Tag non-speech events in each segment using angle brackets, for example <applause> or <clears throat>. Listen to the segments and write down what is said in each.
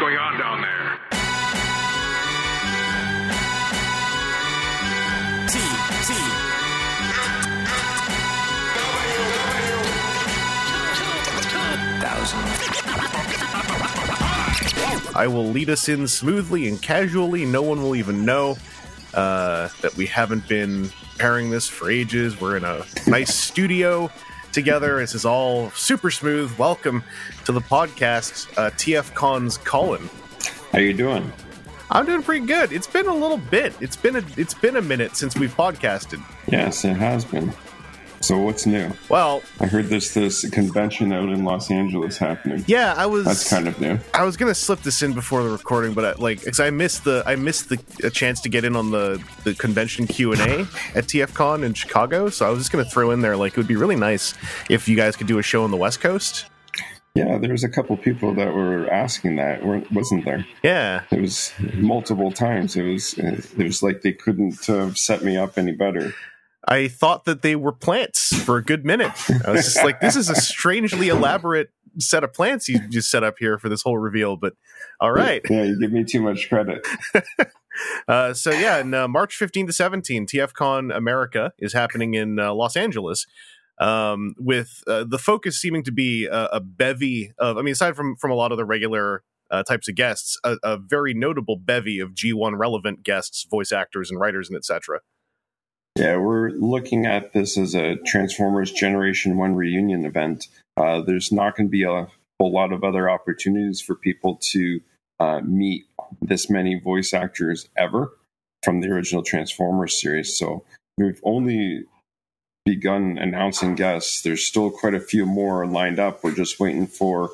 going on down there? T T thousand. I will lead us in smoothly and casually. No one will even know uh, that we haven't been pairing this for ages. We're in a nice studio together. This is all super smooth. Welcome to the podcast, uh, TF Con's Colin. How you doing? I'm doing pretty good. It's been a little bit. It's been a it's been a minute since we've podcasted. Yes, it has been. So what's new? Well, I heard there's this convention out in Los Angeles happening. yeah, I was That's kind of new. I was gonna slip this in before the recording, but I, like, cause I missed the I missed the a chance to get in on the the convention Q and A <laughs> at TFCon in Chicago. So I was just gonna throw in there like it would be really nice if you guys could do a show on the West Coast. Yeah, there was a couple people that were asking that, wasn't there? Yeah, It was multiple times. It was it was like they couldn't uh, set me up any better. I thought that they were plants for a good minute. I was just like, this is a strangely elaborate set of plants you just set up here for this whole reveal. But all right. Yeah, you give me too much credit. <laughs> Uh, so yeah, in uh, March 15 to 17, TFCon America is happening in uh, Los Angeles. Um, with uh, the focus seeming to be a, a bevy of, I mean, aside from from a lot of the regular uh, types of guests, a, a very notable bevy of G1 relevant guests, voice actors, and writers, and etc. Yeah, we're looking at this as a Transformers Generation 1 reunion event. Uh, there's not going to be a whole lot of other opportunities for people to uh, meet this many voice actors ever from the original Transformers series. So we've only begun announcing guests. There's still quite a few more lined up. We're just waiting for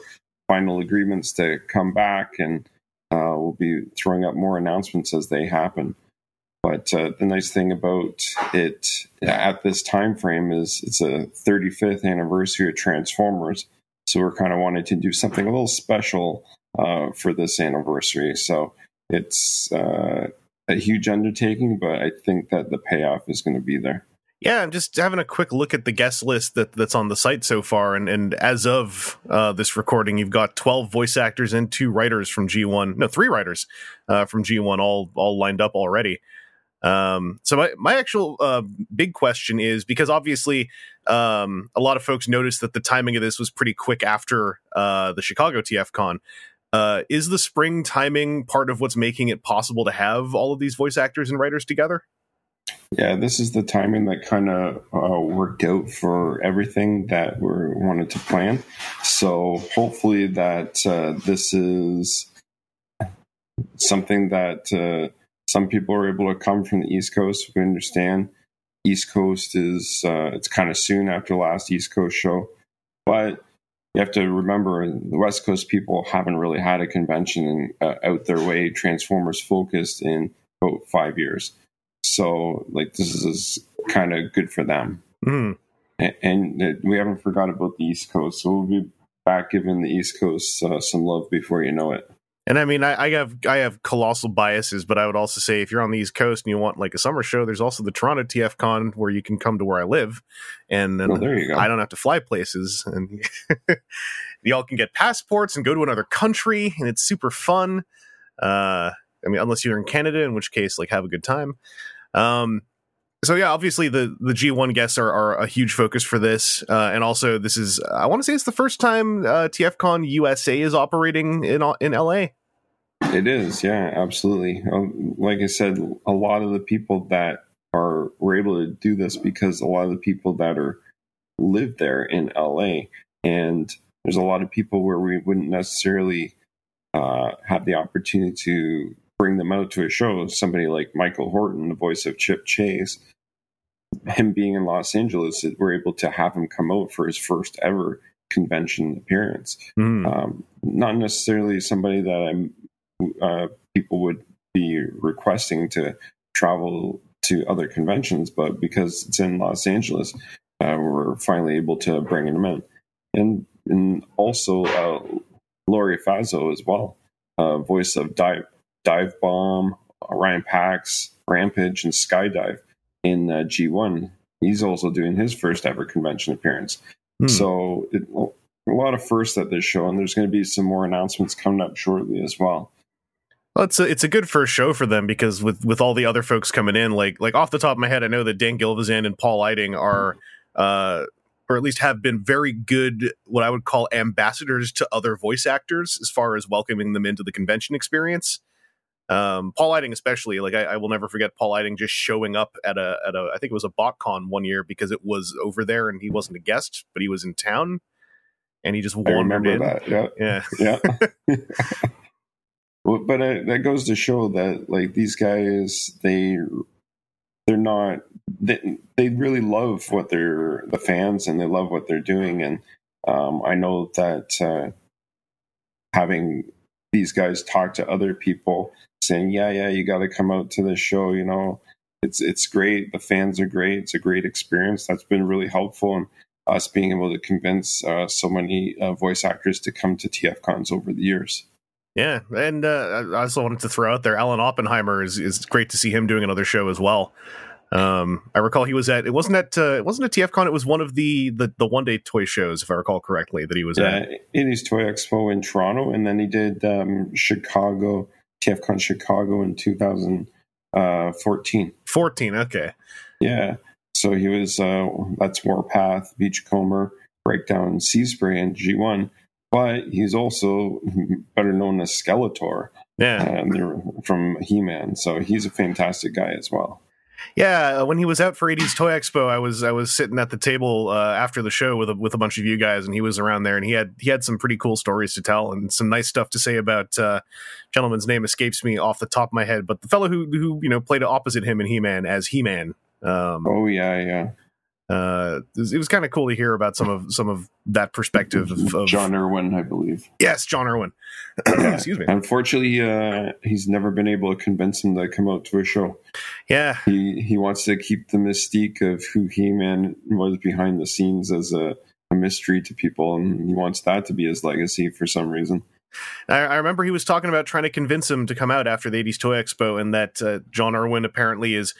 final agreements to come back, and uh, we'll be throwing up more announcements as they happen. But uh, the nice thing about it at this time frame is it's a 35th anniversary of Transformers, so we're kind of wanting to do something a little special uh, for this anniversary. So it's uh, a huge undertaking, but I think that the payoff is going to be there. Yeah, I'm just having a quick look at the guest list that, that's on the site so far, and, and as of uh, this recording, you've got 12 voice actors and two writers from G1, no, three writers uh, from G1, all all lined up already. Um, so my my actual uh, big question is because obviously um, a lot of folks noticed that the timing of this was pretty quick after uh, the Chicago TFCon. Uh, is the spring timing part of what's making it possible to have all of these voice actors and writers together? Yeah, this is the timing that kind of uh, worked out for everything that we wanted to plan. So hopefully that uh, this is something that uh, some people are able to come from the East Coast. We understand East Coast is uh, it's kind of soon after last East Coast show, but you have to remember the West Coast people haven't really had a convention uh, out their way Transformers focused in about five years. So like this is kind of good for them, Mm. and, and uh, we haven't forgot about the East Coast. So we'll be back giving the East Coast uh, some love before you know it. And I mean, I, I have I have colossal biases, but I would also say if you're on the East Coast and you want like a summer show, there's also the Toronto TFCon where you can come to where I live, and then Well, there you go. I don't have to fly places, and <laughs> y'all can get passports and go to another country, and it's super fun. Uh, I mean, unless you're in Canada, in which case, like, have a good time. Um, so yeah, obviously the the G1 guests are, are a huge focus for this, uh, and also this is I want to say it's the first time uh, TFCon USA is operating in in LA. It is, yeah, absolutely. Um, like I said, a lot of the people that are were able to do this because a lot of the people that are live there in LA, and there's a lot of people where we wouldn't necessarily uh, have the opportunity to bring them out to a show. Somebody like Michael Horton, the voice of Chip Chase, him being in Los Angeles, we're able to have him come out for his first ever convention appearance Mm. um, not necessarily somebody that I'm uh, people would be requesting to travel to other conventions, but because it's in Los Angeles, uh, we're finally able to bring him in, and and also uh, Laurie Faso as well, uh, voice of Dive Dive Bomb, Ryan Pax, Rampage, and Skydive in uh, G1. He's also doing his first ever convention appearance. Hmm. So it, a lot of firsts at this show, and there's going to be some more announcements coming up shortly as well. Well, it's a it's a good first show for them because with with all the other folks coming in, like like off the top of my head, I know that Dan Gilvezan and Paul Eiding are, uh, or at least have been very good, what I would call ambassadors to other voice actors as far as welcoming them into the convention experience. Um, Paul Eiding, especially, like I, I will never forget Paul Eiding just showing up at a at a I think it was a BotCon one year because it was over there and he wasn't a guest, but he was in town, and he just wandered remember in. that. Yeah, Yeah, yeah. <laughs> <laughs> but uh, that goes to show that like these guys, they they're not they, they really love what they're the fans and they love what they're doing, and um, I know that uh, having these guys talk to other people saying, "Yeah, yeah, you got to come out to this show," you know. It's it's great. The fans are great. It's a great experience. That's been really helpful, and us being able to convince uh, so many uh, voice actors to come to TF cons over the years. Yeah, and uh, I also wanted to throw out there Alan Oppenheimer is is great to see him doing another show as well. Um, I recall he was at it wasn't at uh, it wasn't a TFCon. It was one of the the, the one day toy shows, if I recall correctly, that he was Yeah, at. it is Toy Expo in Toronto, and then he did um, Chicago TFCon Chicago in 2014. Fourteen. Okay. Yeah, so he was uh, that's Warpath, Beachcomber, Breakdown, Seaspray, and G1. But he's also <laughs> better known as Skeletor Yeah. and they're from He-Man. So he's a fantastic guy as well. Yeah, uh, when he was out for 80s Toy Expo, I was I was sitting at the table uh, after the show with a, with a bunch of you guys, and he was around there, and he had he had some pretty cool stories to tell and some nice stuff to say about. Uh, gentleman's name escapes me off the top of my head, but the fellow who who you know played opposite him in He Man as He Man. Um, Oh yeah, yeah. Uh, it was, was kind of cool to hear about some of some of that perspective of, of John Erwin, I believe. Yes, John Erwin. <clears throat> Yeah. Excuse me. Unfortunately, uh, he's never been able to convince him to come out to a show. Yeah, He he wants to keep the mystique of who He-Man was behind the scenes as a, a mystery to people, and he wants that to be his legacy for some reason. I, I remember he was talking about trying to convince him to come out after the 80s Toy Expo, and that uh, John Erwin apparently is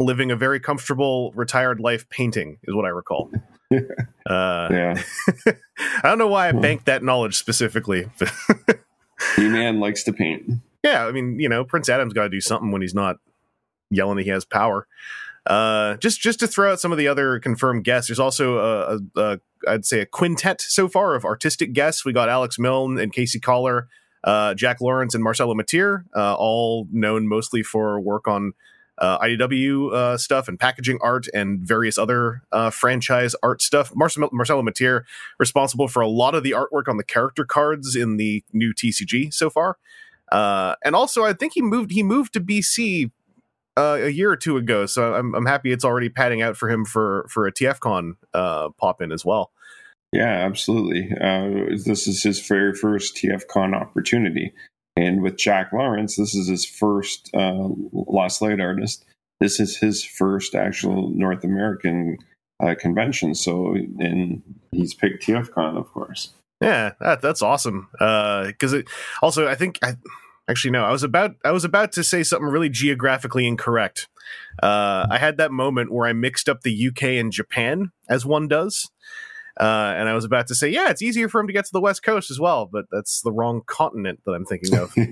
living a very comfortable retired life painting, is what I recall. <laughs> uh, Yeah, <laughs> I don't know why I banked that knowledge specifically. <laughs> but He-Man likes to paint. yeah, I mean, you know, Prince Adam's got to do something when he's not yelling that he has power. Uh, just just to throw out some of the other confirmed guests, there's also a, a, a I'd say a quintet so far of artistic guests. We got Alex Milne and Casey Coller, uh, Jack Lawrence and Marcelo Matere, uh, all known mostly for work on IDW uh, stuff and packaging art and various other uh, franchise art stuff. Marcelo, Matere responsible for a lot of the artwork on the character cards in the new TCG so far. Uh, and also, I think he moved. He moved to BC uh, a year or two ago, so I'm, I'm happy it's already padding out for him for for a TFCon uh, pop in as well. Yeah, absolutely. Uh, this is his very first TFCon opportunity. And with Jack Lawrence, this is his first uh, Lost Light artist. This is his first actual North American uh, convention. So, and he's picked TFCon, of course. Yeah, that, that's awesome. Because it also, I think, I, actually, no, I was about I was about to say something really geographically incorrect. Uh, I had that moment where I mixed up the UK and Japan as one does. Uh, and I was about to say, yeah, it's easier for him to get to the West Coast as well, but that's the wrong continent that I'm thinking of. <laughs>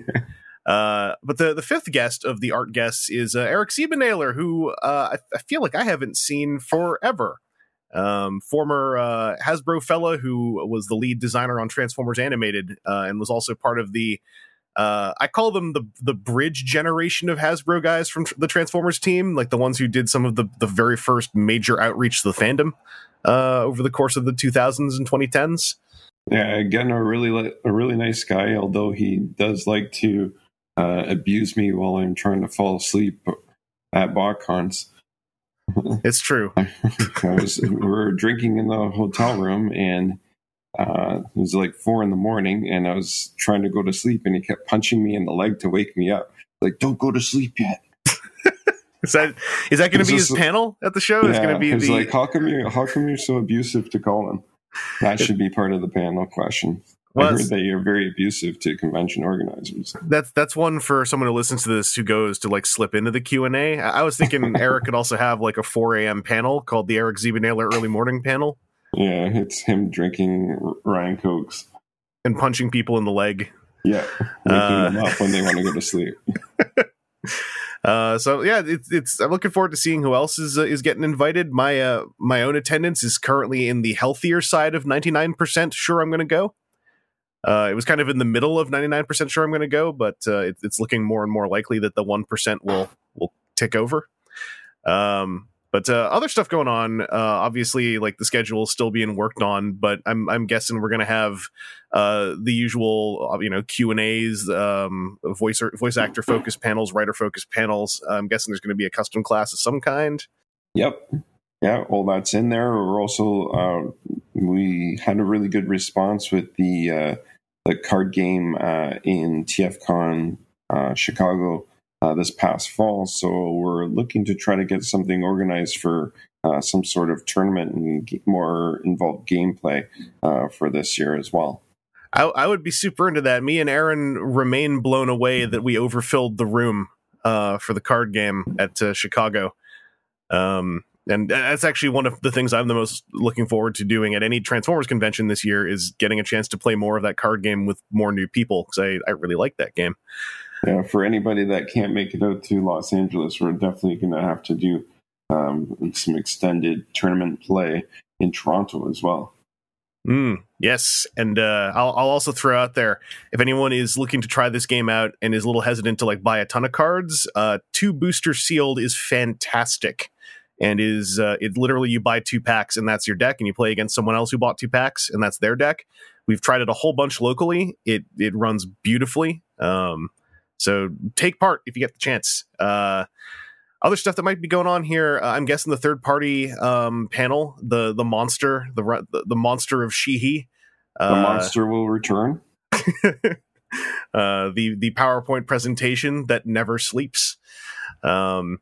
Uh, but the the fifth guest of the art guests is uh, Eric Siebenaler, who uh, I, I feel like I haven't seen forever. Um, former uh, Hasbro fella who was the lead designer on Transformers Animated uh, and was also part of the. Uh, I call them the the bridge generation of Hasbro guys from tr- the Transformers team, like the ones who did some of the the very first major outreach to the fandom uh, over the course of the 2000s and 2010s. yeah, again, a really, a really nice guy, although he does like to uh, abuse me while I'm trying to fall asleep at BotCons. <laughs> It's true. <laughs> I was, we were drinking in the hotel room and uh, it was like four in the morning and I was trying to go to sleep and he kept punching me in the leg to wake me up. Like, don't go to sleep yet. Is that is that going to be his panel at the show? It's going to be the like, how come you how come you're so abusive to Colin? That should be part of the panel question. Well, I heard that you're very abusive to convention organizers. that's that's one for someone who listens to this who goes to like slip into the Q and A. I was thinking <laughs> Eric could also have like a 4 a.m. panel called the Eric Siebenaler Early Morning Panel. Yeah, it's him drinking Ryan Cokes and punching people in the leg. Yeah, waking uh, them up when they want to go to sleep. <laughs> Uh, so yeah, it's it's. I'm looking forward to seeing who else is uh, is getting invited. My uh, my own attendance is currently in the healthier side of 99 percent sure I'm going to go. Uh, it was kind of in the middle of 99 percent sure I'm going to go, but uh, it, it's looking more and more likely that the one percent will will tick over. Um, but uh, other stuff going on. Uh, obviously, like the schedule is still being worked on, but I'm I'm guessing we're to have uh, the usual, uh, you know, Q and A's, um, voice voice actor focus panels, writer focus panels. I'm guessing there's to be a custom class of some kind. Yep. Yeah, all that's in there. We're also uh, we had a really good response with the uh, the card game in TFCon Chicago uh, this past fall. So we're looking to try to get something organized for uh, some sort of tournament and more involved gameplay uh, for this year as well. I, I, would be super into that. Me and Aaron remain blown away that we overfilled the room uh, for the card game at uh, Chicago. Um, and that's actually one of the things I'm the most looking forward to doing at any Transformers convention this year is getting a chance to play more of that card game with more new people because I, I really like that game yeah, for anybody that can't make it out to Los Angeles, we're definitely going to have to do um, some extended tournament play in Toronto as well. Mm, yes, and uh, I'll, I'll also throw out there if anyone is looking to try this game out and is a little hesitant to like buy a ton of cards, uh, two booster sealed is fantastic, and is uh, it literally you buy two packs and that's your deck, and you play against someone else who bought two packs and that's their deck. We've tried it a whole bunch locally. It it runs beautifully. Um, so take part if you get the chance. Uh, other stuff that might be going on here. Uh, I'm guessing the third party um, panel, the the monster, the the, monster of Shihi. Uh, the monster will return. <laughs> uh, the the PowerPoint presentation that never sleeps. Um,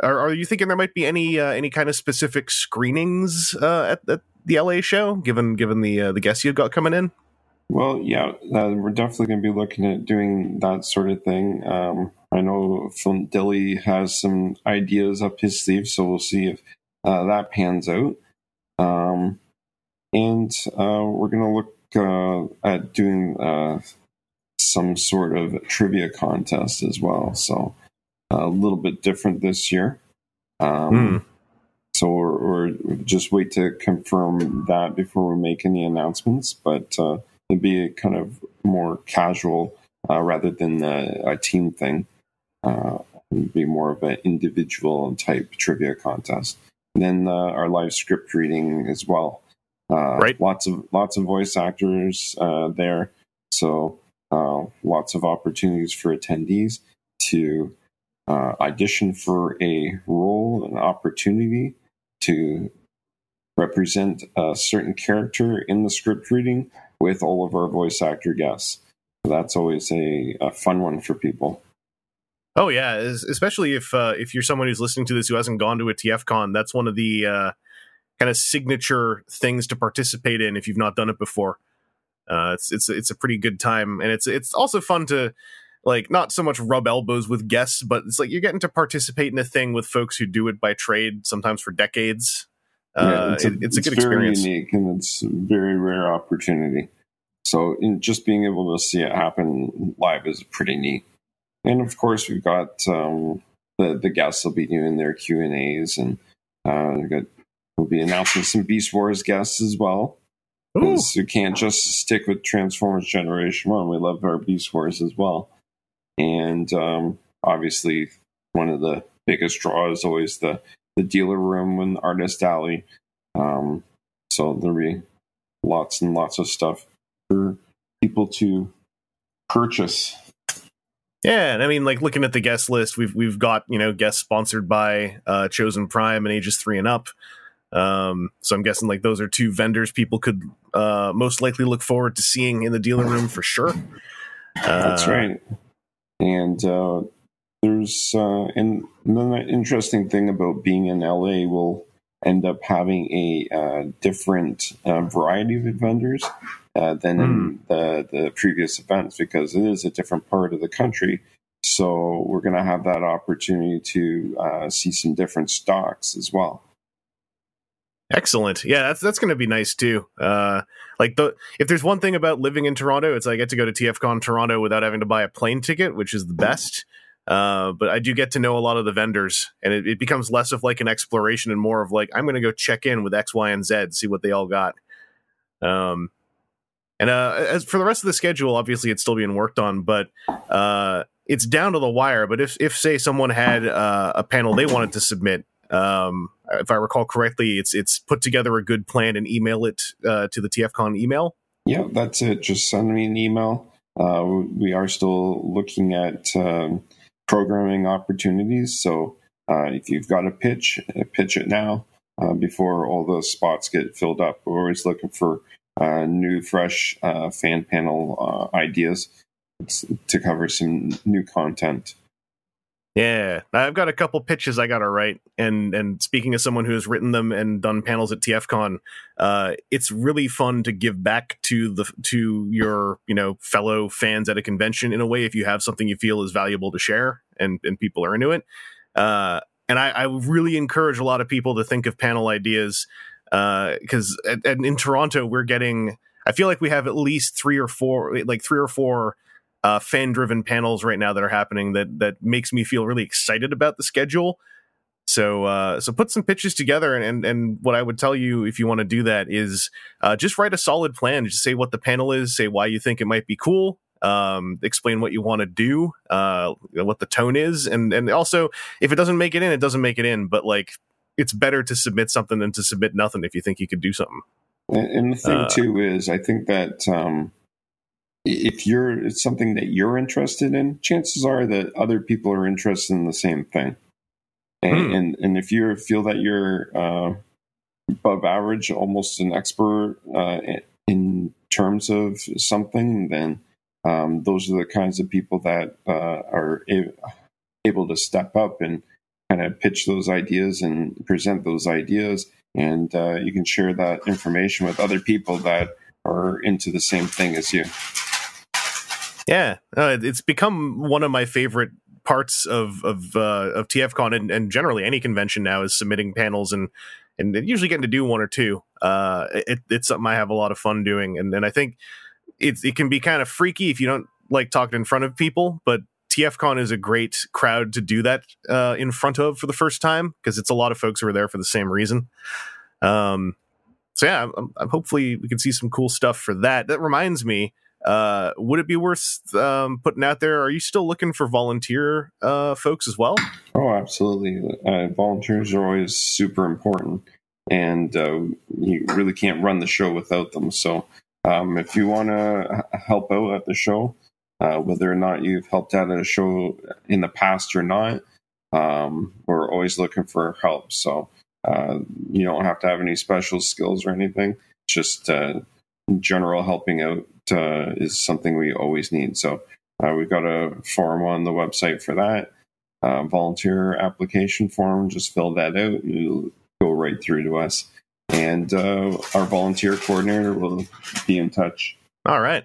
are, are you thinking there might be any uh, any kind of specific screenings uh, at, at the LA show, given given the uh, the guests you've got coming in? Well, yeah, uh, we're definitely going to be looking at doing that sort of thing. Um, I know Phil Dilly has some ideas up his sleeve, so we'll see if uh, that pans out. Um, and uh, we're going to look uh, at doing uh, some sort of trivia contest as well. So a little bit different this year. Um, mm. So we're, we're, just wait to confirm that before we make any announcements. But uh, be kind of more casual uh, rather than a, a team thing. Uh, it'd be more of an individual type trivia contest. And then uh, our live script reading as well. Uh, right. Lots of lots of voice actors uh, there, so uh, lots of opportunities for attendees to audition for a role, an opportunity to represent a certain character in the script reading with all of our voice actor guests. So that's always a, a fun one for people. Oh yeah, especially if uh, if you're someone who's listening to this who hasn't gone to a TFCon, that's one of the uh, kind of signature things to participate in if you've not done it before. Uh, it's it's it's a pretty good time, and it's it's also fun to like not so much rub elbows with guests, but it's like you're getting to participate in a thing with folks who do it by trade, sometimes for decades, yeah, uh, it's, a, it's, a, good it's very experience. unique and it's a very rare opportunity. So, just being able to see it happen live is pretty neat. And of course, we've got um, the the guests will be doing their Q and A's, and uh, we'll be announcing some Beast Wars guests as well. Because we can't just stick with Transformers Generation One. We love our Beast Wars as well, and um, obviously, one of the biggest draws is always the the dealer room and artist alley. Um, so there'll be lots and lots of stuff for people to purchase. Yeah, and I mean, like looking at the guest list, we've we've got you know guests sponsored by uh, Chosen Prime and ages three and up. Um, so I'm guessing like those are two vendors people could uh, most likely look forward to seeing in the dealer room for sure. Uh, That's right. And uh, there's uh, and the interesting thing about being in LA will end up having a uh, different uh, variety of vendors uh, than mm. in hmm. the the previous events because it is a different part of the country. So we're going to have that opportunity to uh, see some different stocks as well. Excellent. Yeah, that's that's going to be nice too. Uh, like the if there's one thing about living in Toronto, it's I get to go to TFCon Toronto without having to buy a plane ticket, which is the best. Uh, but I do get to know a lot of the vendors, and it, it becomes less of like an exploration and more of like I'm going to go check in with X, Y, and Z, see what they all got. Um, and uh, as for the rest of the schedule, obviously it's still being worked on, but uh, it's down to the wire. But if if say someone had uh, a panel they wanted to submit, um, if I recall correctly, it's it's put together a good plan and email it uh, to the TFCon email. Yeah, that's it. Just send me an email. Uh, we are still looking at um, programming opportunities. So uh, if you've got a pitch, uh, pitch it now uh, before all those spots get filled up. We're always looking for uh, new, fresh uh, fan panel uh, ideas to cover some new content. Yeah, I've got a couple pitches I got to write, and and speaking as someone who has written them and done panels at TFCon, uh, it's really fun to give back to the to your you know fellow fans at a convention in a way if you have something you feel is valuable to share and and people are into it. Uh, and I, I really encourage a lot of people to think of panel ideas because uh, in Toronto we're getting. I feel like we have at least three or four, like three or four uh, fan driven panels right now that are happening that that makes me feel really excited about the schedule. So uh, so put some pitches together, and, and and what I would tell you if you want to do that is uh, just write a solid plan. Just say what the panel is, say why you think it might be cool, um, explain what you want to do, uh, what the tone is, and and also if it doesn't make it in, it doesn't make it in. But like it's better to submit something than to submit nothing if you think you could do something. And, and the thing uh, too is, I think that um, if you're it's something that you're interested in, chances are that other people are interested in the same thing. And hmm. and, and, if you feel that you're uh, above average, almost an expert uh, in terms of something, then um, those are the kinds of people that uh, are a- able to step up and kind of pitch those ideas and present those ideas. And uh, you can share that information with other people that are into the same thing as you. Yeah, uh, it's become one of my favorite parts of of uh, of TFCon and, and generally any convention now is submitting panels and and usually getting to do one or two. Uh, it, it's something I have a lot of fun doing, and and I think it it can be kind of freaky if you don't like talking in front of people, but TFCon is a great crowd to do that uh, in front of for the first time because it's a lot of folks who are there for the same reason. Um, so yeah, I'm, I'm hopefully we can see some cool stuff for that. That reminds me, uh, would it be worth um, putting out there? Are you still looking for volunteer uh, folks as well? Oh, absolutely. Uh, volunteers are always super important, and uh, you really can't run the show without them. So, um, if you want to help out at the show, uh, whether or not you've helped out at a show in the past or not, um, we're always looking for help. So, you don't have to have any special skills or anything. Just general helping out uh, is something we always need. So uh, we've got a form on the website for that. Uh, volunteer application form, just fill that out it'll go right through to us. And uh, our volunteer coordinator will be in touch. All right.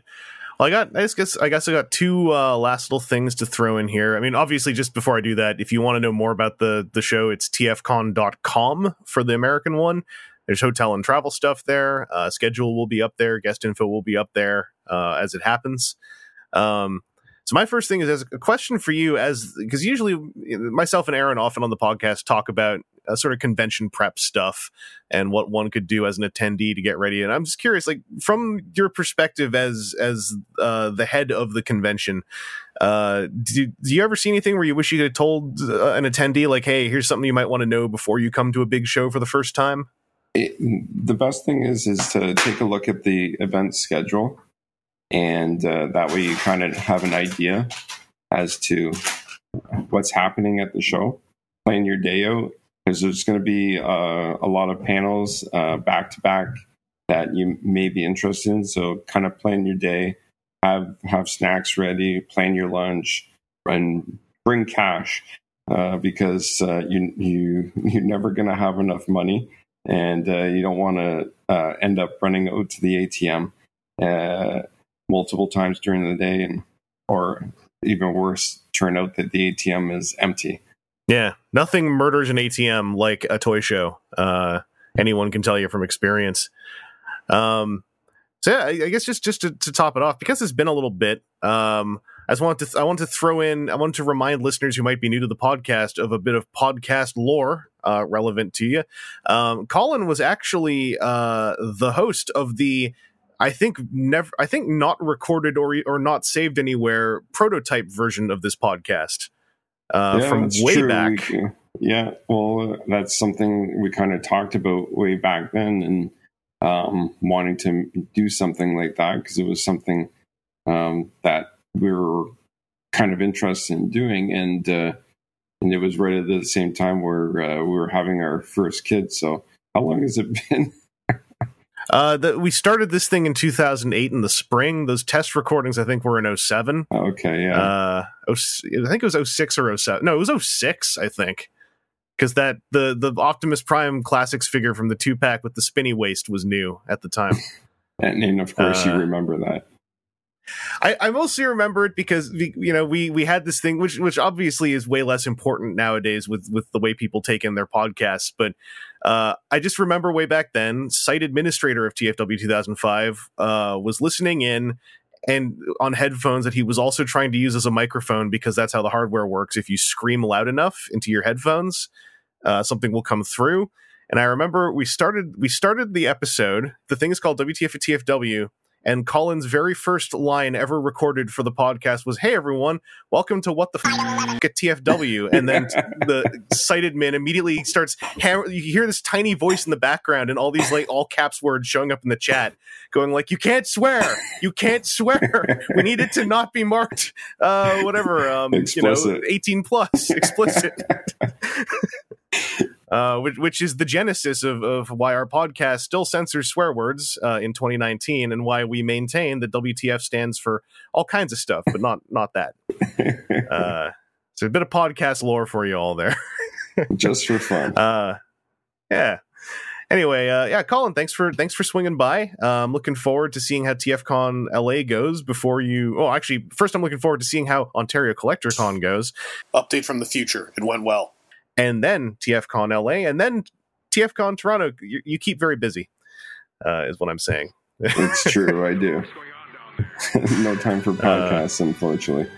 Well, I got. I guess. I guess I got two uh, last little things to throw in here. I mean, obviously, just before I do that, if you want to know more about the the show, it's tfcon.com for the American one. There's hotel and travel stuff there. Uh, schedule will be up there. Guest info will be up there uh, as it happens. Um, so my first thing is as a question for you, as because usually myself and Aaron often on the podcast talk about uh, sort of convention prep stuff and what one could do as an attendee to get ready. And I'm just curious, like from your perspective as as uh, the head of the convention, uh, do, do you ever see anything where you wish you had told uh, an attendee, like, "Hey, here's something you might want to know before you come to a big show for the first time"? It, the best thing is is to take a look at the event schedule, and uh, that way you kind of have an idea as to what's happening at the show. Plan your day out because there's going to be uh, a lot of panels back to back that you may be interested in. So kind of plan your day, have have snacks ready, plan your lunch, and bring cash uh, because uh, you you <laughs> you're never going to have enough money and uh, you don't want to uh, end up running out to the ATM uh, multiple times during the day, and or even worse, turn out that the ATM is empty. Yeah, nothing murders an ATM like a toy show. Uh, anyone can tell you from experience. Um, so yeah, I, I guess just just to, to, top it off, because it's been a little bit. Um, I just wanted to th- I want to throw in I want to remind listeners who might be new to the podcast of a bit of podcast lore uh, relevant to you. Um, Colin was actually uh, the host of the I think never I think not recorded or or not saved anywhere prototype version of this podcast uh, yeah, from way true. back. We, yeah, well, that's something we kind of talked about way back then, and um, wanting to do something like that because it was something um, that we were kind of interested in doing, and uh, and it was right at the same time where uh, we were having our first kid. So, how long has it been? <laughs> Uh, the, we started this thing in 2008 in the spring. Those test recordings, I think, were in 07. Okay, yeah. Uh, I think it was 06 or 07. No, it was 06, I think because that the the Optimus Prime Classics figure from the two pack with the spinny waist was new at the time. <laughs> and, and of course, uh, you remember that. I, I mostly remember it because we, you know we we had this thing which which obviously is way less important nowadays with with the way people take in their podcasts. But uh, I just remember way back then, site administrator of TFW 2005 uh, was listening in and on headphones that he was also trying to use as a microphone because that's how the hardware works. If you scream loud enough into your headphones, uh, something will come through. And I remember we started we started the episode. The thing is called WTF at TFW, and Colin's very first line ever recorded for the podcast was, "Hey everyone, welcome to what the f- at TFW." And then <laughs> the sighted man immediately starts. Hammer- you hear this tiny voice in the background, and all these like all caps words showing up in the chat, going like, "You can't swear, you can't swear. We need it to not be marked, uh, whatever, um, you know, eighteen plus, explicit." <laughs> uh, which, which is the genesis of, of why our podcast still censors swear words uh, in 2019 and why we maintain that WTF stands for all kinds of stuff, but not not that. <laughs> Uh, so a bit of podcast lore for you all there, <laughs> just for fun. Uh, yeah. Anyway, uh, yeah, Colin, thanks for thanks for swinging by. I'm um, looking forward to seeing how TFCon LA goes before you. Oh, actually, first I'm looking forward to seeing how Ontario Collector Con goes. Update from the future. It went well and then TFCon LA, and then TFCon Toronto. You, you keep very busy, uh, is what I'm saying. it's <laughs> true, I do. <laughs> no time for uh, podcasts, uh, unfortunately.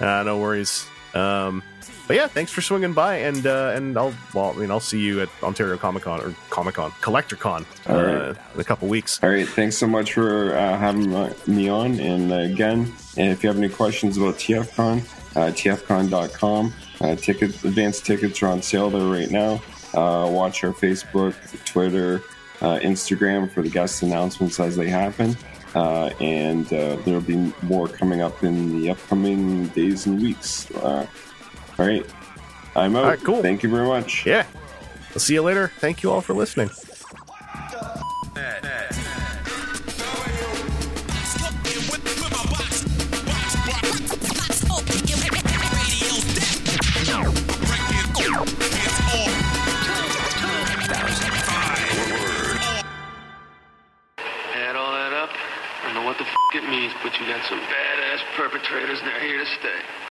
Uh, no worries. Um, but yeah, thanks for swinging by, and uh, and I'll well, I mean, I'll see you at Ontario Comic Con or Comic Con Collector Con uh, in a couple weeks. All right, thanks so much for uh, having me on. And uh, again, if you have any questions about TFCon, uh, tfcon.com. Uh, tickets, advanced tickets are on sale there right now. Uh, watch our Facebook, Twitter, uh, Instagram for the guest announcements as they happen. Uh, and uh, there'll be more coming up in the upcoming days and weeks. Uh, all right. I'm out. All right, cool. Thank you very much. Yeah. I'll see you later. Thank you all for listening. Perpetrators, they're here to stay.